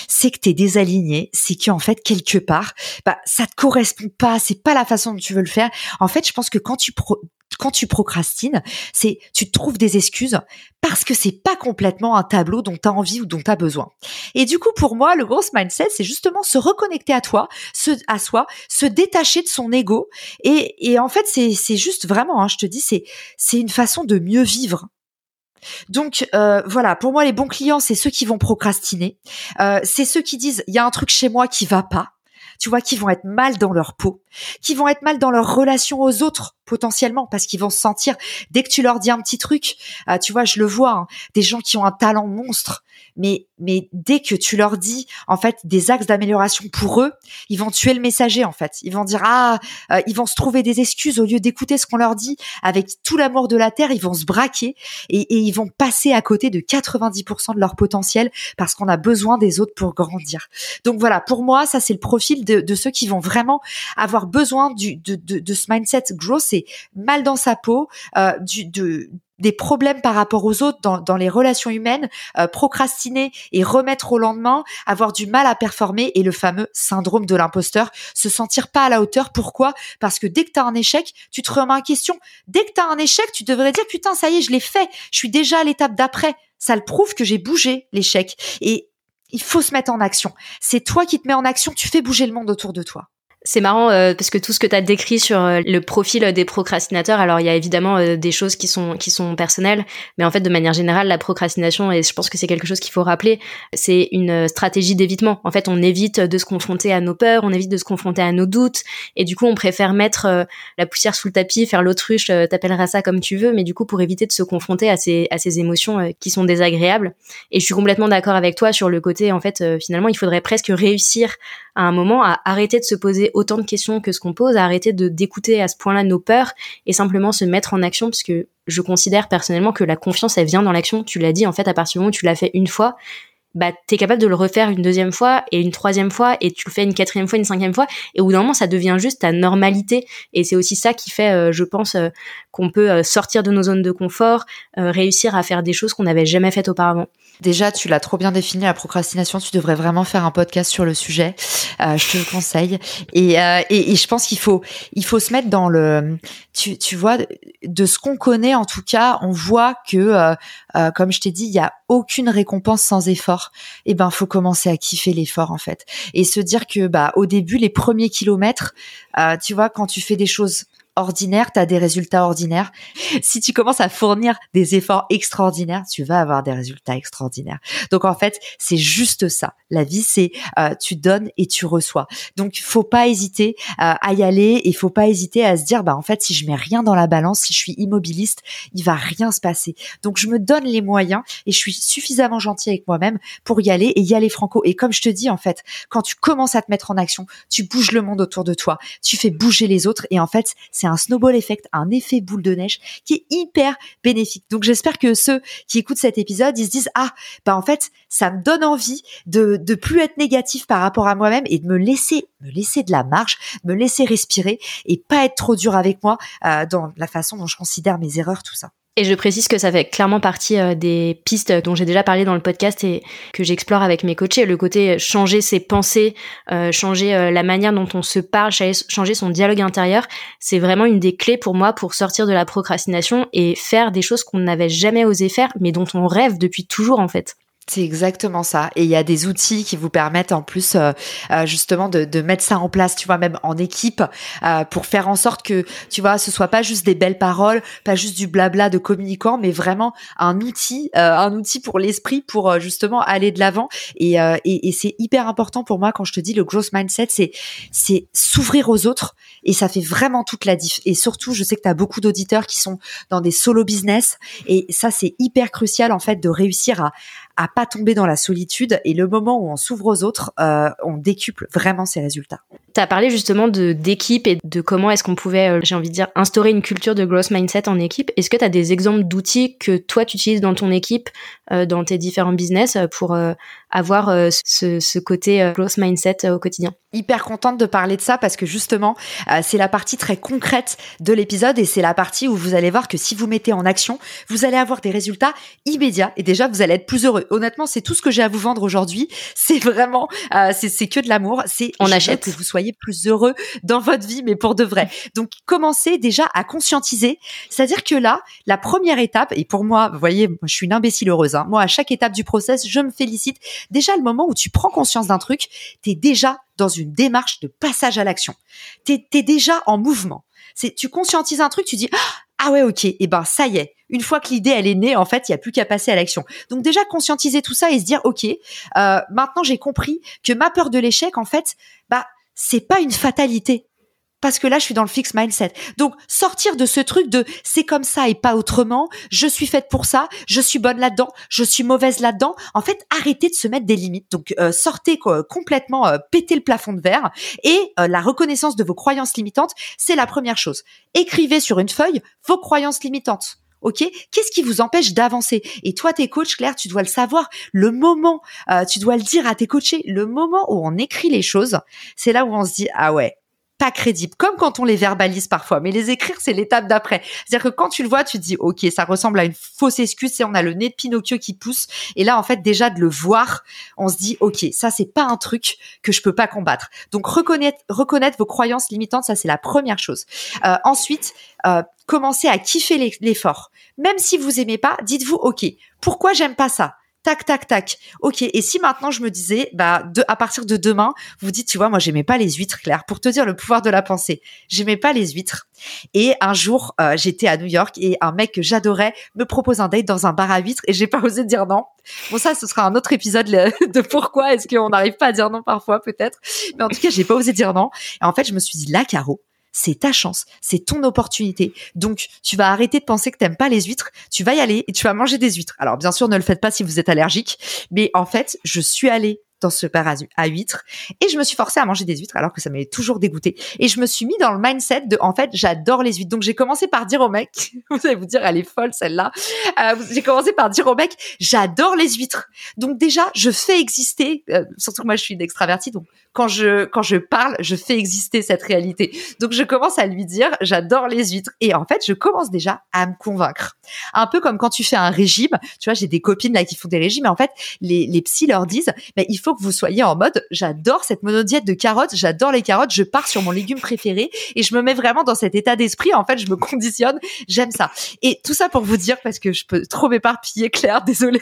c'est que tu es désaligné, c'est qu'en fait quelque part, bah ça te correspond pas, c'est pas la façon dont tu veux le faire. En fait, je pense que quand tu pro quand tu procrastines, c'est tu trouves des excuses parce que c'est pas complètement un tableau dont tu as envie ou dont tu as besoin. Et du coup, pour moi, le gros mindset, c'est justement se reconnecter à toi, se, à soi, se détacher de son ego. Et, et en fait, c'est, c'est juste vraiment, hein, je te dis, c'est, c'est une façon de mieux vivre. Donc euh, voilà, pour moi les bons clients, c'est ceux qui vont procrastiner, euh, c'est ceux qui disent il y a un truc chez moi qui va pas, tu vois, qui vont être mal dans leur peau, qui vont être mal dans leur relation aux autres potentiellement parce qu'ils vont se sentir dès que tu leur dis un petit truc, euh, tu vois, je le vois, hein, des gens qui ont un talent monstre, mais mais dès que tu leur dis en fait des axes d'amélioration pour eux, ils vont tuer le messager en fait. Ils vont dire ah, euh, ils vont se trouver des excuses au lieu d'écouter ce qu'on leur dit avec tout l'amour de la terre, ils vont se braquer et, et ils vont passer à côté de 90% de leur potentiel parce qu'on a besoin des autres pour grandir. Donc voilà, pour moi, ça c'est le profil de, de, ceux qui vont vraiment avoir besoin du, de, de, de ce mindset growth, c'est mal dans sa peau, euh, du, de, des problèmes par rapport aux autres dans, dans les relations humaines, euh, procrastiner et remettre au lendemain, avoir du mal à performer et le fameux syndrome de l'imposteur, se sentir pas à la hauteur. Pourquoi? Parce que dès que tu as un échec, tu te remets en question. Dès que tu as un échec, tu devrais dire putain, ça y est, je l'ai fait. Je suis déjà à l'étape d'après. Ça le prouve que j'ai bougé l'échec. Et il faut se mettre en action. C'est toi qui te mets en action, tu fais bouger le monde autour de toi. C'est marrant euh, parce que tout ce que tu as décrit sur euh, le profil des procrastinateurs, alors il y a évidemment euh, des choses qui sont qui sont personnelles, mais en fait de manière générale la procrastination et je pense que c'est quelque chose qu'il faut rappeler, c'est une stratégie d'évitement. En fait, on évite de se confronter à nos peurs, on évite de se confronter à nos doutes et du coup, on préfère mettre la poussière sous le tapis, faire l'autruche, t'appelleras ça comme tu veux, mais du coup pour éviter de se confronter à ces à ces émotions qui sont désagréables. Et je suis complètement d'accord avec toi sur le côté en fait finalement, il faudrait presque réussir à un moment à arrêter de se poser autant de questions que ce qu'on pose, à arrêter de d'écouter à ce point-là nos peurs et simplement se mettre en action parce que je considère personnellement que la confiance elle vient dans l'action. Tu l'as dit en fait à partir du moment où tu l'as fait une fois, bah t'es capable de le refaire une deuxième fois et une troisième fois et tu le fais une quatrième fois, une cinquième fois et au bout d'un moment ça devient juste ta normalité et c'est aussi ça qui fait, euh, je pense, euh, qu'on peut euh, sortir de nos zones de confort, réussir à faire des choses qu'on n'avait jamais faites auparavant. Déjà, tu l'as trop bien défini, la procrastination. Tu devrais vraiment faire un podcast sur le sujet. Euh, je te le conseille. Et, euh, et, et, je pense qu'il faut, il faut se mettre dans le, tu, tu vois, de ce qu'on connaît en tout cas, on voit que, euh, comme je t'ai dit, il y a aucune récompense sans effort. Et eh ben, faut commencer à kiffer l'effort en fait, et se dire que, bah, au début, les premiers kilomètres, tu vois, quand tu fais des choses ordinaire, tu as des résultats ordinaires. Si tu commences à fournir des efforts extraordinaires, tu vas avoir des résultats extraordinaires. Donc en fait, c'est juste ça. La vie, c'est euh, tu donnes et tu reçois. Donc faut pas hésiter euh, à y aller et faut pas hésiter à se dire bah en fait si je mets rien dans la balance, si je suis immobiliste, il va rien se passer. Donc je me donne les moyens et je suis suffisamment gentil avec moi-même pour y aller et y aller franco. Et comme je te dis en fait, quand tu commences à te mettre en action, tu bouges le monde autour de toi, tu fais bouger les autres et en fait c'est un snowball effect, un effet boule de neige qui est hyper bénéfique. Donc j'espère que ceux qui écoutent cet épisode, ils se disent ah bah en fait ça me donne envie de de plus être négatif par rapport à moi-même et de me laisser me laisser de la marge, me laisser respirer et pas être trop dur avec moi euh, dans la façon dont je considère mes erreurs tout ça. Et je précise que ça fait clairement partie euh, des pistes dont j'ai déjà parlé dans le podcast et que j'explore avec mes coachés. Le côté changer ses pensées, euh, changer euh, la manière dont on se parle, changer son dialogue intérieur, c'est vraiment une des clés pour moi pour sortir de la procrastination et faire des choses qu'on n'avait jamais osé faire, mais dont on rêve depuis toujours en fait. C'est exactement ça. Et il y a des outils qui vous permettent en plus euh, euh, justement de, de, mettre ça en place, tu vois, même en équipe, euh, pour faire en sorte que, tu vois, ce soit pas juste des belles paroles, pas juste du blabla de communicants, mais vraiment un outil, un outil pour l'esprit, pour justement aller de l'avant. Et, et, et c'est hyper important pour moi quand je te dis le growth mindset, c'est c'est s'ouvrir aux autres et ça fait vraiment toute la diff. Et surtout, je sais que tu as beaucoup d'auditeurs qui sont dans des solo business et ça c'est hyper crucial en fait de réussir à à pas tomber dans la solitude et le moment où on s'ouvre aux autres, euh, on décuple vraiment ses résultats. Tu as parlé justement de d'équipe et de comment est-ce qu'on pouvait, euh, j'ai envie de dire, instaurer une culture de growth mindset en équipe. Est-ce que tu as des exemples d'outils que toi tu utilises dans ton équipe, euh, dans tes différents business pour avoir ce, ce, côté growth mindset au quotidien? Hyper contente de parler de ça parce que justement, c'est la partie très concrète de l'épisode et c'est la partie où vous allez voir que si vous mettez en action, vous allez avoir des résultats immédiats et déjà vous allez être plus heureux honnêtement, c'est tout ce que j'ai à vous vendre aujourd'hui. C'est vraiment, euh, c'est que de l'amour. C'est on achète que vous soyez plus heureux dans votre vie, mais pour de vrai. Donc, commencez déjà à conscientiser. C'est-à-dire que là, la première étape, et pour moi, vous voyez, je suis une imbécile heureuse. Hein. Moi, à chaque étape du process, je me félicite. Déjà, le moment où tu prends conscience d'un truc, t'es déjà dans une démarche de passage à l'action. T'es es déjà en mouvement. C'est, tu conscientises un truc, tu dis ah ouais ok, et eh ben ça y est. Une fois que l'idée elle est née, en fait, il y a plus qu'à passer à l'action. Donc déjà conscientiser tout ça et se dire ok, euh, maintenant j'ai compris que ma peur de l'échec, en fait, bah c'est pas une fatalité parce que là je suis dans le fixed mindset. Donc sortir de ce truc de c'est comme ça et pas autrement, je suis faite pour ça, je suis bonne là-dedans, je suis mauvaise là-dedans. En fait, arrêtez de se mettre des limites. Donc euh, sortez quoi, complètement euh, péter le plafond de verre et euh, la reconnaissance de vos croyances limitantes, c'est la première chose. Écrivez sur une feuille vos croyances limitantes. Ok, qu'est-ce qui vous empêche d'avancer? Et toi, tes coachs, Claire, tu dois le savoir. Le moment, tu dois le dire à tes coachés. Le moment où on écrit les choses, c'est là où on se dit ah ouais, pas crédible, comme quand on les verbalise parfois. Mais les écrire, c'est l'étape d'après. C'est-à-dire que quand tu le vois, tu te dis, ok, ça ressemble à une fausse excuse, et on a le nez de Pinocchio qui pousse. Et là, en fait, déjà de le voir, on se dit, ok, ça c'est pas un truc que je peux pas combattre. Donc reconnaître, vos croyances limitantes, ça c'est la première chose. Euh, ensuite, euh, commencez à kiffer l'effort. Même si vous aimez pas, dites-vous, ok, pourquoi j'aime pas ça? Tac tac tac. Ok. Et si maintenant je me disais, bah, de, à partir de demain, vous dites, tu vois, moi j'aimais pas les huîtres, Claire. Pour te dire le pouvoir de la pensée, j'aimais pas les huîtres. Et un jour, euh, j'étais à New York et un mec que j'adorais me propose un date dans un bar à huîtres et j'ai pas osé dire non. Bon, ça, ce sera un autre épisode de pourquoi est-ce qu'on n'arrive pas à dire non parfois, peut-être. Mais en tout cas, j'ai pas osé dire non. Et en fait, je me suis dit, là, Caro, c'est ta chance, c'est ton opportunité. Donc, tu vas arrêter de penser que t'aimes pas les huîtres, tu vas y aller et tu vas manger des huîtres. Alors, bien sûr, ne le faites pas si vous êtes allergique, mais en fait, je suis allée dans ce bar à huîtres. Et je me suis forcée à manger des huîtres alors que ça m'avait toujours dégoûté et je me suis mis dans le mindset de en fait j'adore les huîtres. Donc j'ai commencé par dire au mec vous allez vous dire elle est folle celle-là. Euh, j'ai commencé par dire au mec j'adore les huîtres. Donc déjà je fais exister euh, surtout que moi je suis une extravertie donc quand je quand je parle je fais exister cette réalité. Donc je commence à lui dire j'adore les huîtres. Et en fait je commence déjà à me convaincre. Un peu comme quand tu fais un régime. Tu vois j'ai des copines là qui font des régimes. Et en fait les les psys leur disent mais il faut que vous soyez en mode j'adore cette monodiète de carottes, j'adore les carottes, je pars sur mon légume préféré et je me mets vraiment dans cet état d'esprit. En fait, je me conditionne, j'aime ça. Et tout ça pour vous dire parce que je peux trop m'éparpiller, Claire, désolée,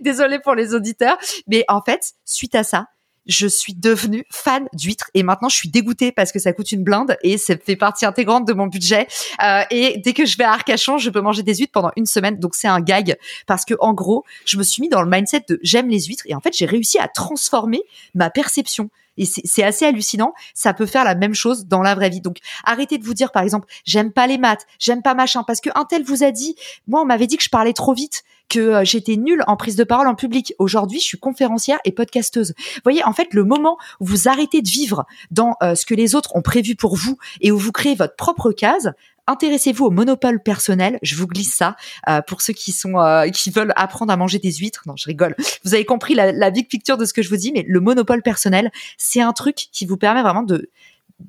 désolée pour les auditeurs, mais en fait, suite à ça, je suis devenue fan d'huîtres et maintenant je suis dégoûtée parce que ça coûte une blinde et ça fait partie intégrante de mon budget. Euh, et dès que je vais à Arcachon, je peux manger des huîtres pendant une semaine. Donc c'est un gag parce que en gros, je me suis mis dans le mindset de j'aime les huîtres et en fait j'ai réussi à transformer ma perception. Et c'est assez hallucinant. Ça peut faire la même chose dans la vraie vie. Donc, arrêtez de vous dire, par exemple, j'aime pas les maths, j'aime pas machin, parce que un tel vous a dit, moi, on m'avait dit que je parlais trop vite que euh, j'étais nulle en prise de parole en public. Aujourd'hui, je suis conférencière et podcasteuse. Vous voyez, en fait, le moment où vous arrêtez de vivre dans euh, ce que les autres ont prévu pour vous et où vous créez votre propre case, intéressez-vous au monopole personnel. Je vous glisse ça euh, pour ceux qui sont qui veulent apprendre à manger des huîtres. Non, je rigole. Vous avez compris la, la big picture de ce que je vous dis, mais le monopole personnel, c'est un truc qui vous permet vraiment de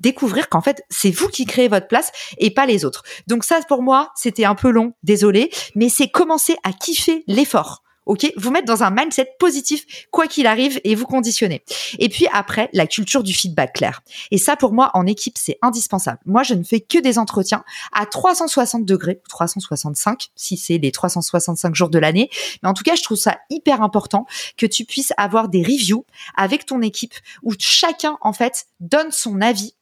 découvrir qu'en fait, c'est vous qui créez votre place et pas les autres. Donc ça, pour moi, c'était un peu long, désolé, mais c'est commencer à kiffer l'effort. Ok, vous mettre dans un mindset positif quoi qu'il arrive et vous conditionner. Et puis après, la culture du feedback clair. Et ça, pour moi, en équipe, c'est indispensable. Moi, je ne fais que des entretiens à 360 degrés, 365 si c'est les 365 jours de l'année. Mais en tout cas, je trouve ça hyper important que tu puisses avoir des reviews avec ton équipe où chacun en fait donne son avis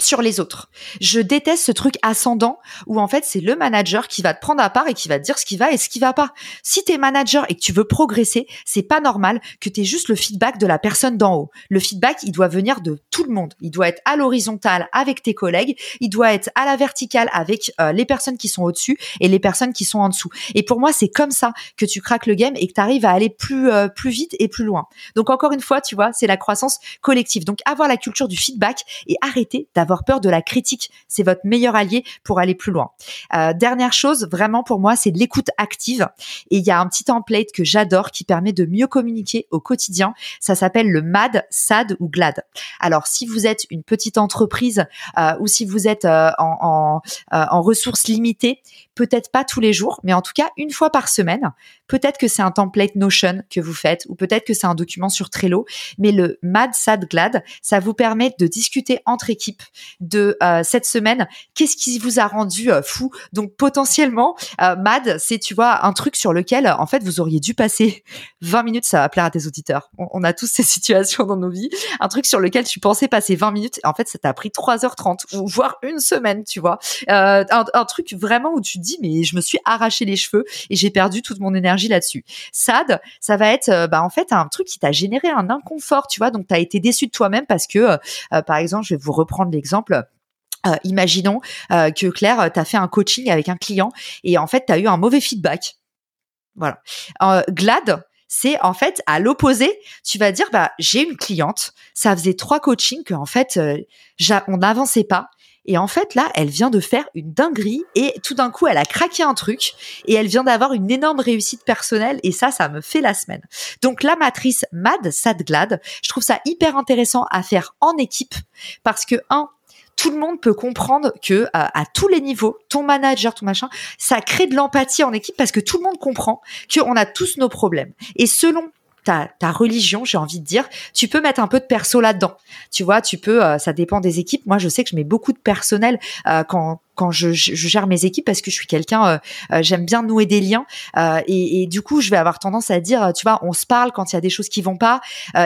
sur les autres. Je déteste ce truc ascendant où en fait c'est le manager qui va te prendre à part et qui va te dire ce qui va et ce qui va pas. Si t'es manager et que tu veux progresser, c'est pas normal que t'aies juste le feedback de la personne d'en haut. Le feedback, il doit venir de tout le monde. Il doit être à l'horizontale avec tes collègues, il doit être à la verticale avec euh, les personnes qui sont au-dessus et les personnes qui sont en dessous. Et pour moi, c'est comme ça que tu craques le game et que tu arrives à aller plus euh, plus vite et plus loin. Donc encore une fois, tu vois, c'est la croissance collective. Donc avoir la culture du feedback et arrêter d'avoir avoir peur de la critique. C'est votre meilleur allié pour aller plus loin. Euh, dernière chose, vraiment pour moi, c'est l'écoute active. Et il y a un petit template que j'adore qui permet de mieux communiquer au quotidien. Ça s'appelle le MAD, SAD ou GLAD. Alors, si vous êtes une petite entreprise euh, ou si vous êtes euh, en, en ressources limitées, peut-être pas tous les jours, mais en tout cas une fois par semaine. Peut-être que c'est un template Notion que vous faites, ou peut-être que c'est un document sur Trello, mais le Mad Sad Glad, ça vous permet de discuter entre équipes de euh, cette semaine. Qu'est-ce qui vous a rendu euh, fou? Donc potentiellement, euh, Mad, c'est tu vois un truc sur lequel en fait vous auriez dû passer 20 minutes. Ça va plaire à tes auditeurs. On, a tous ces situations dans nos vies. Un truc sur lequel tu pensais passer 20 minutes, en fait ça t'a pris 3h30 ou voire une semaine, tu vois. Un, truc vraiment où tu dis mais je me suis arraché les cheveux et j'ai perdu toute mon énergie là-dessus. Sad, ça va être bah en fait un truc qui t'a généré un inconfort, tu vois, donc tu as été déçu de toi-même parce que par exemple, je vais vous reprendre l'exemple imaginons que Claire, tu as fait un coaching avec un client et en fait, tu as eu un mauvais feedback. Voilà. glad, c'est en fait à l'opposé, tu vas dire bah j'ai une cliente, ça faisait trois coachings que en fait on n'avançait pas et en fait, là, elle vient de faire une dinguerie et tout d'un coup, elle a craqué un truc et elle vient d'avoir une énorme réussite personnelle et ça, ça me fait la semaine. Donc, la matrice MAD, SAD, GLAD, je trouve ça hyper intéressant à faire en équipe parce que, un, tout le monde peut comprendre que euh, à tous les niveaux, ton manager, ton machin, ça crée de l'empathie en équipe parce que tout le monde comprend qu'on a tous nos problèmes. Et selon ta, ta religion, j'ai envie de dire, tu peux mettre un peu de perso là-dedans. Tu vois, tu peux, euh, ça dépend des équipes. Moi, je sais que je mets beaucoup de personnel euh, quand quand je, je, gère mes équipes parce que je suis quelqu'un, euh, euh, j'aime bien nouer des liens euh, et, et, du coup je vais avoir tendance à dire, tu vois, on se parle quand il y a des choses qui vont pas.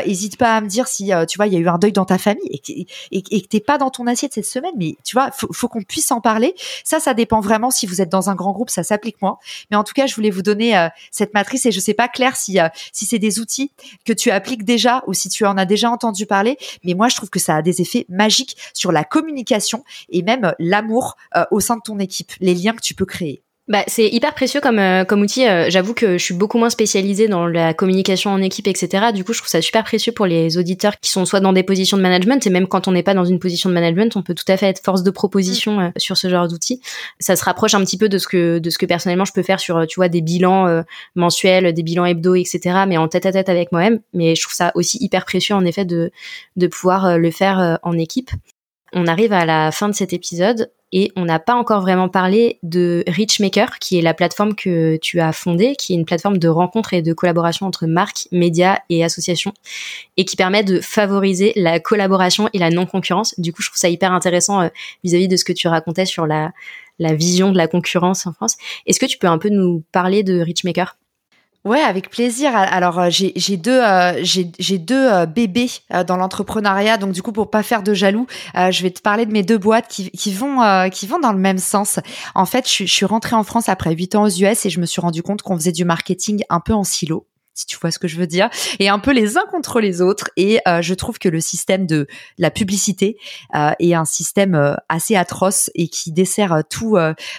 hésite pas à me dire si tu vois il y a eu un deuil dans ta famille et, et, et que t'es pas dans ton assiette cette semaine, mais tu vois, faut, faut qu'on puisse en parler. Ça, ça dépend vraiment si vous êtes dans un grand groupe, ça s'applique moins. Mais en tout cas, je voulais vous donner cette matrice et je sais pas Claire si si c'est des outils que tu appliques déjà ou si tu en as déjà entendu parler, mais moi je trouve que ça a des effets magiques sur la communication et même l'amour euh, au sein de ton équipe, les liens que tu peux créer. Bah, c'est hyper précieux comme euh, comme outil. Euh, j'avoue que je suis beaucoup moins spécialisée dans la communication en équipe, etc. Du coup, je trouve ça super précieux pour les auditeurs qui sont soit dans des positions de management, et même quand on n'est pas dans une position de management, on peut tout à fait être force de proposition mm. sur ce genre d'outils. Ça se rapproche un petit peu de ce que de ce que personnellement je peux faire sur, tu vois, des bilans mensuels, des bilans hebdo, etc. Mais en tête à tête avec moi-même. Mais je trouve ça aussi hyper précieux en effet de de pouvoir le faire en équipe. On arrive à la fin de cet épisode et on n'a pas encore vraiment parlé de Richmaker, qui est la plateforme que tu as fondée, qui est une plateforme de rencontres et de collaboration entre marques, médias et associations, et qui permet de favoriser la collaboration et la non-concurrence. Du coup, je trouve ça hyper intéressant euh, vis-à-vis de ce que tu racontais sur la, la vision de la concurrence en France. Est-ce que tu peux un peu nous parler de Richmaker Ouais, avec plaisir. Alors euh, j'ai deux euh, j'ai deux euh, bébés dans l'entrepreneuriat, donc du coup pour pas faire de jaloux, je vais te parler de mes deux boîtes qui vont qui vont dans le même sens. En fait, je, je suis rentrée en France après huit ans aux US et je me suis rendu compte qu'on faisait du marketing un peu en silo si tu vois ce que je veux dire, et un peu les uns contre les autres. Et euh, je trouve que le système de la publicité euh, est un système euh, assez atroce et qui dessert tout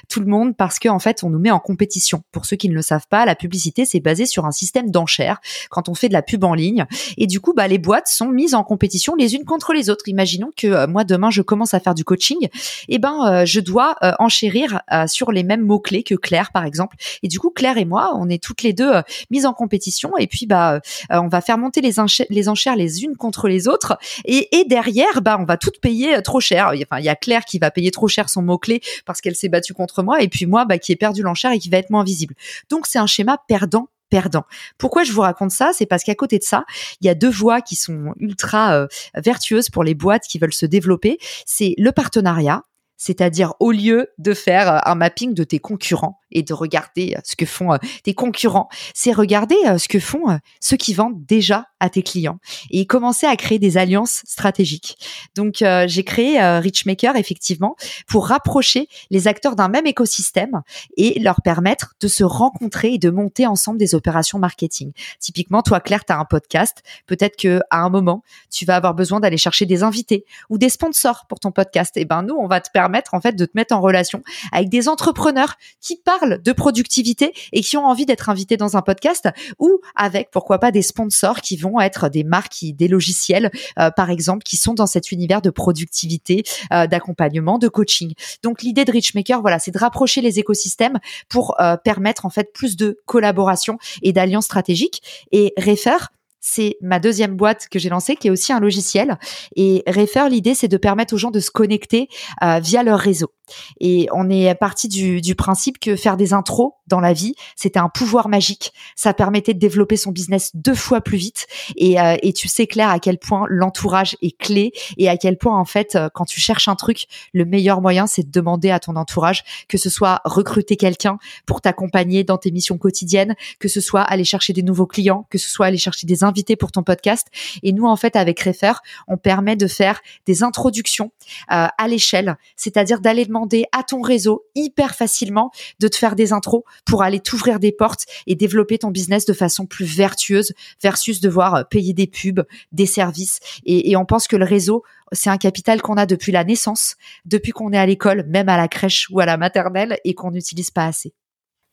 tout le monde parce qu'en en fait, on nous met en compétition. Pour ceux qui ne le savent pas, la publicité c'est basé sur un système d'enchères quand on fait de la pub en ligne. Et du coup, bah les boîtes sont mises en compétition les unes contre les autres. Imaginons que moi demain je commence à faire du coaching, et eh ben je dois enchérir sur les mêmes mots clés que Claire par exemple. Et du coup, Claire et moi, on est toutes les deux mises en compétition et puis bah on va faire monter les, enchères les unes contre les autres et, derrière bah on va toutes payer trop cher. Il y a Claire qui va payer trop cher son mot clé parce qu'elle s'est battue contre moi et puis moi bah, qui ai perdu l'enchère et qui va être moins visible. Donc c'est un schéma perdant perdant. Pourquoi je vous raconte ça? C'est parce qu'à côté de ça, il y a deux voies qui sont ultra euh, vertueuses pour les boîtes qui veulent se développer. C'est le partenariat, c'est-à-dire au lieu de faire euh, un mapping de tes concurrents et de regarder euh, ce que font tes concurrents, c'est regarder ce que font ceux qui vendent déjà à tes clients et commencer à créer des alliances stratégiques. Donc j'ai créé Richmaker effectivement pour rapprocher les acteurs d'un même écosystème et leur permettre de se rencontrer et de monter ensemble des opérations marketing. Typiquement, toi Claire, tu as un podcast, peut-être que à un moment, tu vas avoir besoin d'aller chercher des invités ou des sponsors pour ton podcast. Et eh ben nous, on va te permettre en fait de te mettre en relation avec des entrepreneurs qui parlent de productivité et qui ont envie d'être invités dans un podcast ou avec pourquoi pas des sponsors qui vont être des marques, des logiciels euh, par exemple qui sont dans cet univers de productivité, euh, d'accompagnement, de coaching. Donc l'idée de Richmaker, voilà, c'est de rapprocher les écosystèmes pour euh, permettre en fait plus de collaboration et d'alliances stratégiques. Et Refer, c'est ma deuxième boîte que j'ai lancée, qui est aussi un logiciel. Et Refer, l'idée, c'est de permettre aux gens de se connecter euh, via leur réseau. Et on est parti du, du, principe que faire des intros dans la vie, c'était un pouvoir magique. Ça permettait de développer son business deux fois plus vite. Et, euh, et tu sais, Claire, à quel point l'entourage est clé et à quel point, en fait, euh, quand tu cherches un truc, le meilleur moyen, c'est de demander à ton entourage que ce soit recruter quelqu'un pour t'accompagner dans tes missions quotidiennes, que ce soit aller chercher des nouveaux clients, que ce soit aller chercher des invités pour ton podcast. Et nous, en fait, avec Refer, on permet de faire des introductions euh, à l'échelle, c'est-à-dire d'aller demander à ton réseau hyper facilement de te faire des intros pour aller t'ouvrir des portes et développer ton business de façon plus vertueuse versus devoir euh, payer des pubs, des services. Et, et on pense que le réseau, c'est un capital qu'on a depuis la naissance, depuis qu'on est à l'école, même à la crèche ou à la maternelle et qu'on n'utilise pas assez.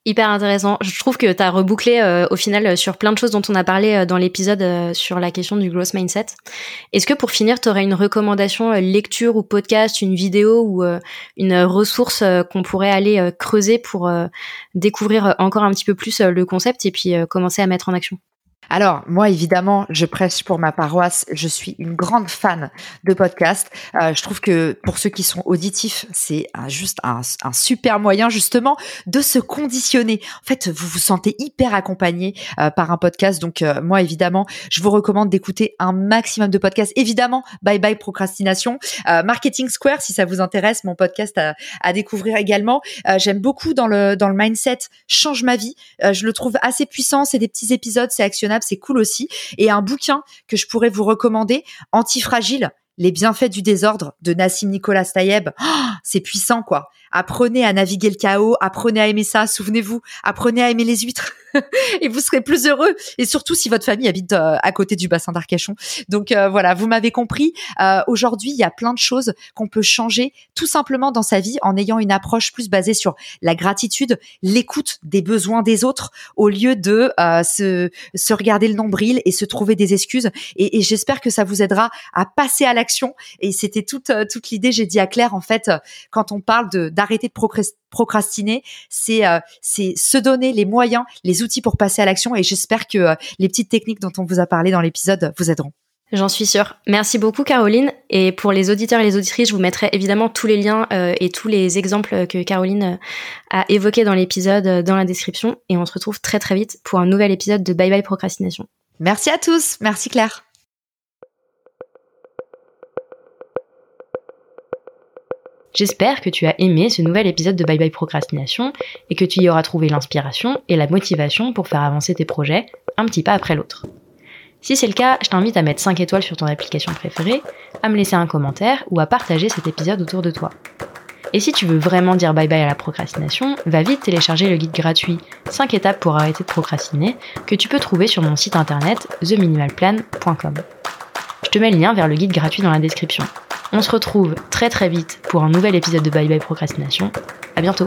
Hyper intéressant. Je trouve que tu as rebouclé euh, au final euh, sur plein de choses dont on a parlé euh, dans l'épisode sur la question du growth mindset. Est-ce que pour finir, tu aurais une recommandation lecture ou podcast, une vidéo ou une ressource qu'on pourrait aller creuser pour découvrir encore un petit peu plus le concept et puis commencer à mettre en action? Alors, moi, évidemment, je prêche pour ma paroisse. Je suis une grande fan de podcasts. Euh, je trouve que pour ceux qui sont auditifs, c'est juste un, super moyen, justement, de se conditionner. En fait, vous vous sentez hyper accompagné euh, par un podcast. Donc, euh, moi, évidemment, je vous recommande d'écouter un maximum de podcasts. Évidemment, Bye Bye Procrastination. Marketing Square, si ça vous intéresse, mon podcast à, découvrir également. J'aime beaucoup dans le, dans le mindset Change ma vie. je le trouve assez puissant. C'est des petits épisodes, c'est actionnable c'est cool aussi. Et un bouquin que je pourrais vous recommander, Antifragile, les bienfaits du désordre de Nassim Nicolas Tayeb. Oh, c'est puissant, quoi. Apprenez à naviguer le chaos, apprenez à aimer ça, souvenez-vous, apprenez à aimer les huîtres et vous serez plus heureux. Et surtout si votre famille habite euh, à côté du bassin d'Arcachon. Donc euh, voilà, vous m'avez compris. Euh, aujourd'hui, il y a plein de choses qu'on peut changer tout simplement dans sa vie en ayant une approche plus basée sur la gratitude, l'écoute des besoins des autres, au lieu de se, se regarder le nombril et se trouver des excuses. Et, et j'espère que ça vous aidera à passer à l'action. Et c'était toute toute l'idée. J'ai dit à Claire en fait quand on parle de d'arrêter de procrastiner, c'est euh, c'est se donner les moyens, les outils pour passer à l'action. Et j'espère que euh, les petites techniques dont on vous a parlé dans l'épisode vous aideront. J'en suis sûre. Merci beaucoup Caroline. Et pour les auditeurs et les auditrices, je vous mettrai évidemment tous les liens euh, et tous les exemples que Caroline a évoqués dans l'épisode dans la description. Et on se retrouve très très vite pour un nouvel épisode de Bye Bye Procrastination. Merci à tous. Merci Claire. J'espère que tu as aimé ce nouvel épisode de Bye Bye Procrastination et que tu y auras trouvé l'inspiration et la motivation pour faire avancer tes projets un petit pas après l'autre. Si c'est le cas, je t'invite à mettre 5 étoiles sur ton application préférée, à me laisser un commentaire ou à partager cet épisode autour de toi. Et si tu veux vraiment dire bye bye à la procrastination, va vite télécharger le guide gratuit 5 étapes pour arrêter de procrastiner que tu peux trouver sur mon site internet theminimalplan.com. Je te mets le lien vers le guide gratuit dans la description. On se retrouve très très vite pour un nouvel épisode de Bye Bye Procrastination. À bientôt